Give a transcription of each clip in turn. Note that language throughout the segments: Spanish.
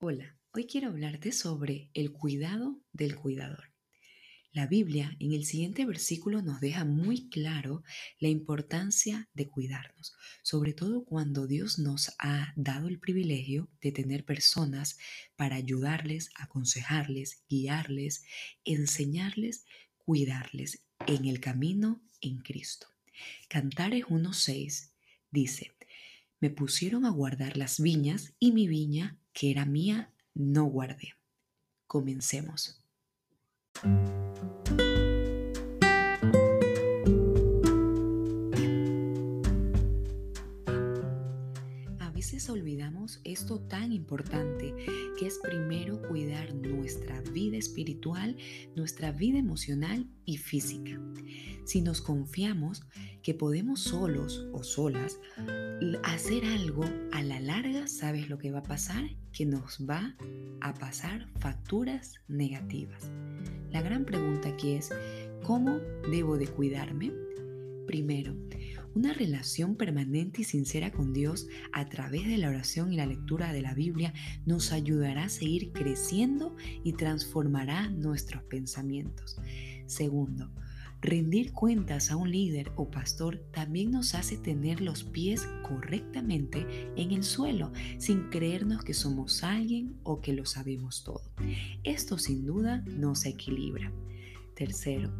Hola, hoy quiero hablarte sobre el cuidado del cuidador. La Biblia en el siguiente versículo nos deja muy claro la importancia de cuidarnos, sobre todo cuando Dios nos ha dado el privilegio de tener personas para ayudarles, aconsejarles, guiarles, enseñarles, cuidarles en el camino en Cristo. Cantares 1.6 dice, me pusieron a guardar las viñas y mi viña, que era mía, no guardé. Comencemos. Veces olvidamos esto tan importante que es primero cuidar nuestra vida espiritual, nuestra vida emocional y física. Si nos confiamos que podemos solos o solas hacer algo, a la larga, ¿sabes lo que va a pasar? Que nos va a pasar facturas negativas. La gran pregunta aquí es, ¿cómo debo de cuidarme? Primero, una relación permanente y sincera con Dios a través de la oración y la lectura de la Biblia nos ayudará a seguir creciendo y transformará nuestros pensamientos. Segundo, Rendir cuentas a un líder o pastor también nos hace tener los pies correctamente en el suelo, sin creernos que somos alguien o que lo sabemos todo. Esto sin duda nos equilibra. Tercero,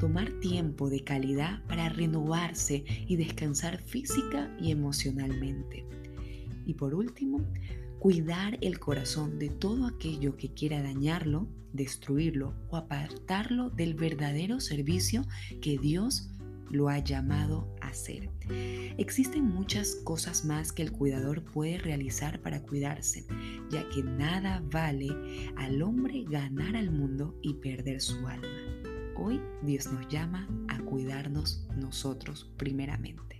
tomar tiempo de calidad para renovarse y descansar física y emocionalmente. Y por último, cuidar el corazón de todo aquello que quiera dañarlo, destruirlo o apartarlo del verdadero servicio que Dios lo ha llamado a hacer. Existen muchas cosas más que el cuidador puede realizar para cuidarse, ya que nada vale al hombre ganar al mundo y perder su alma. Hoy Dios nos llama a cuidarnos nosotros primeramente.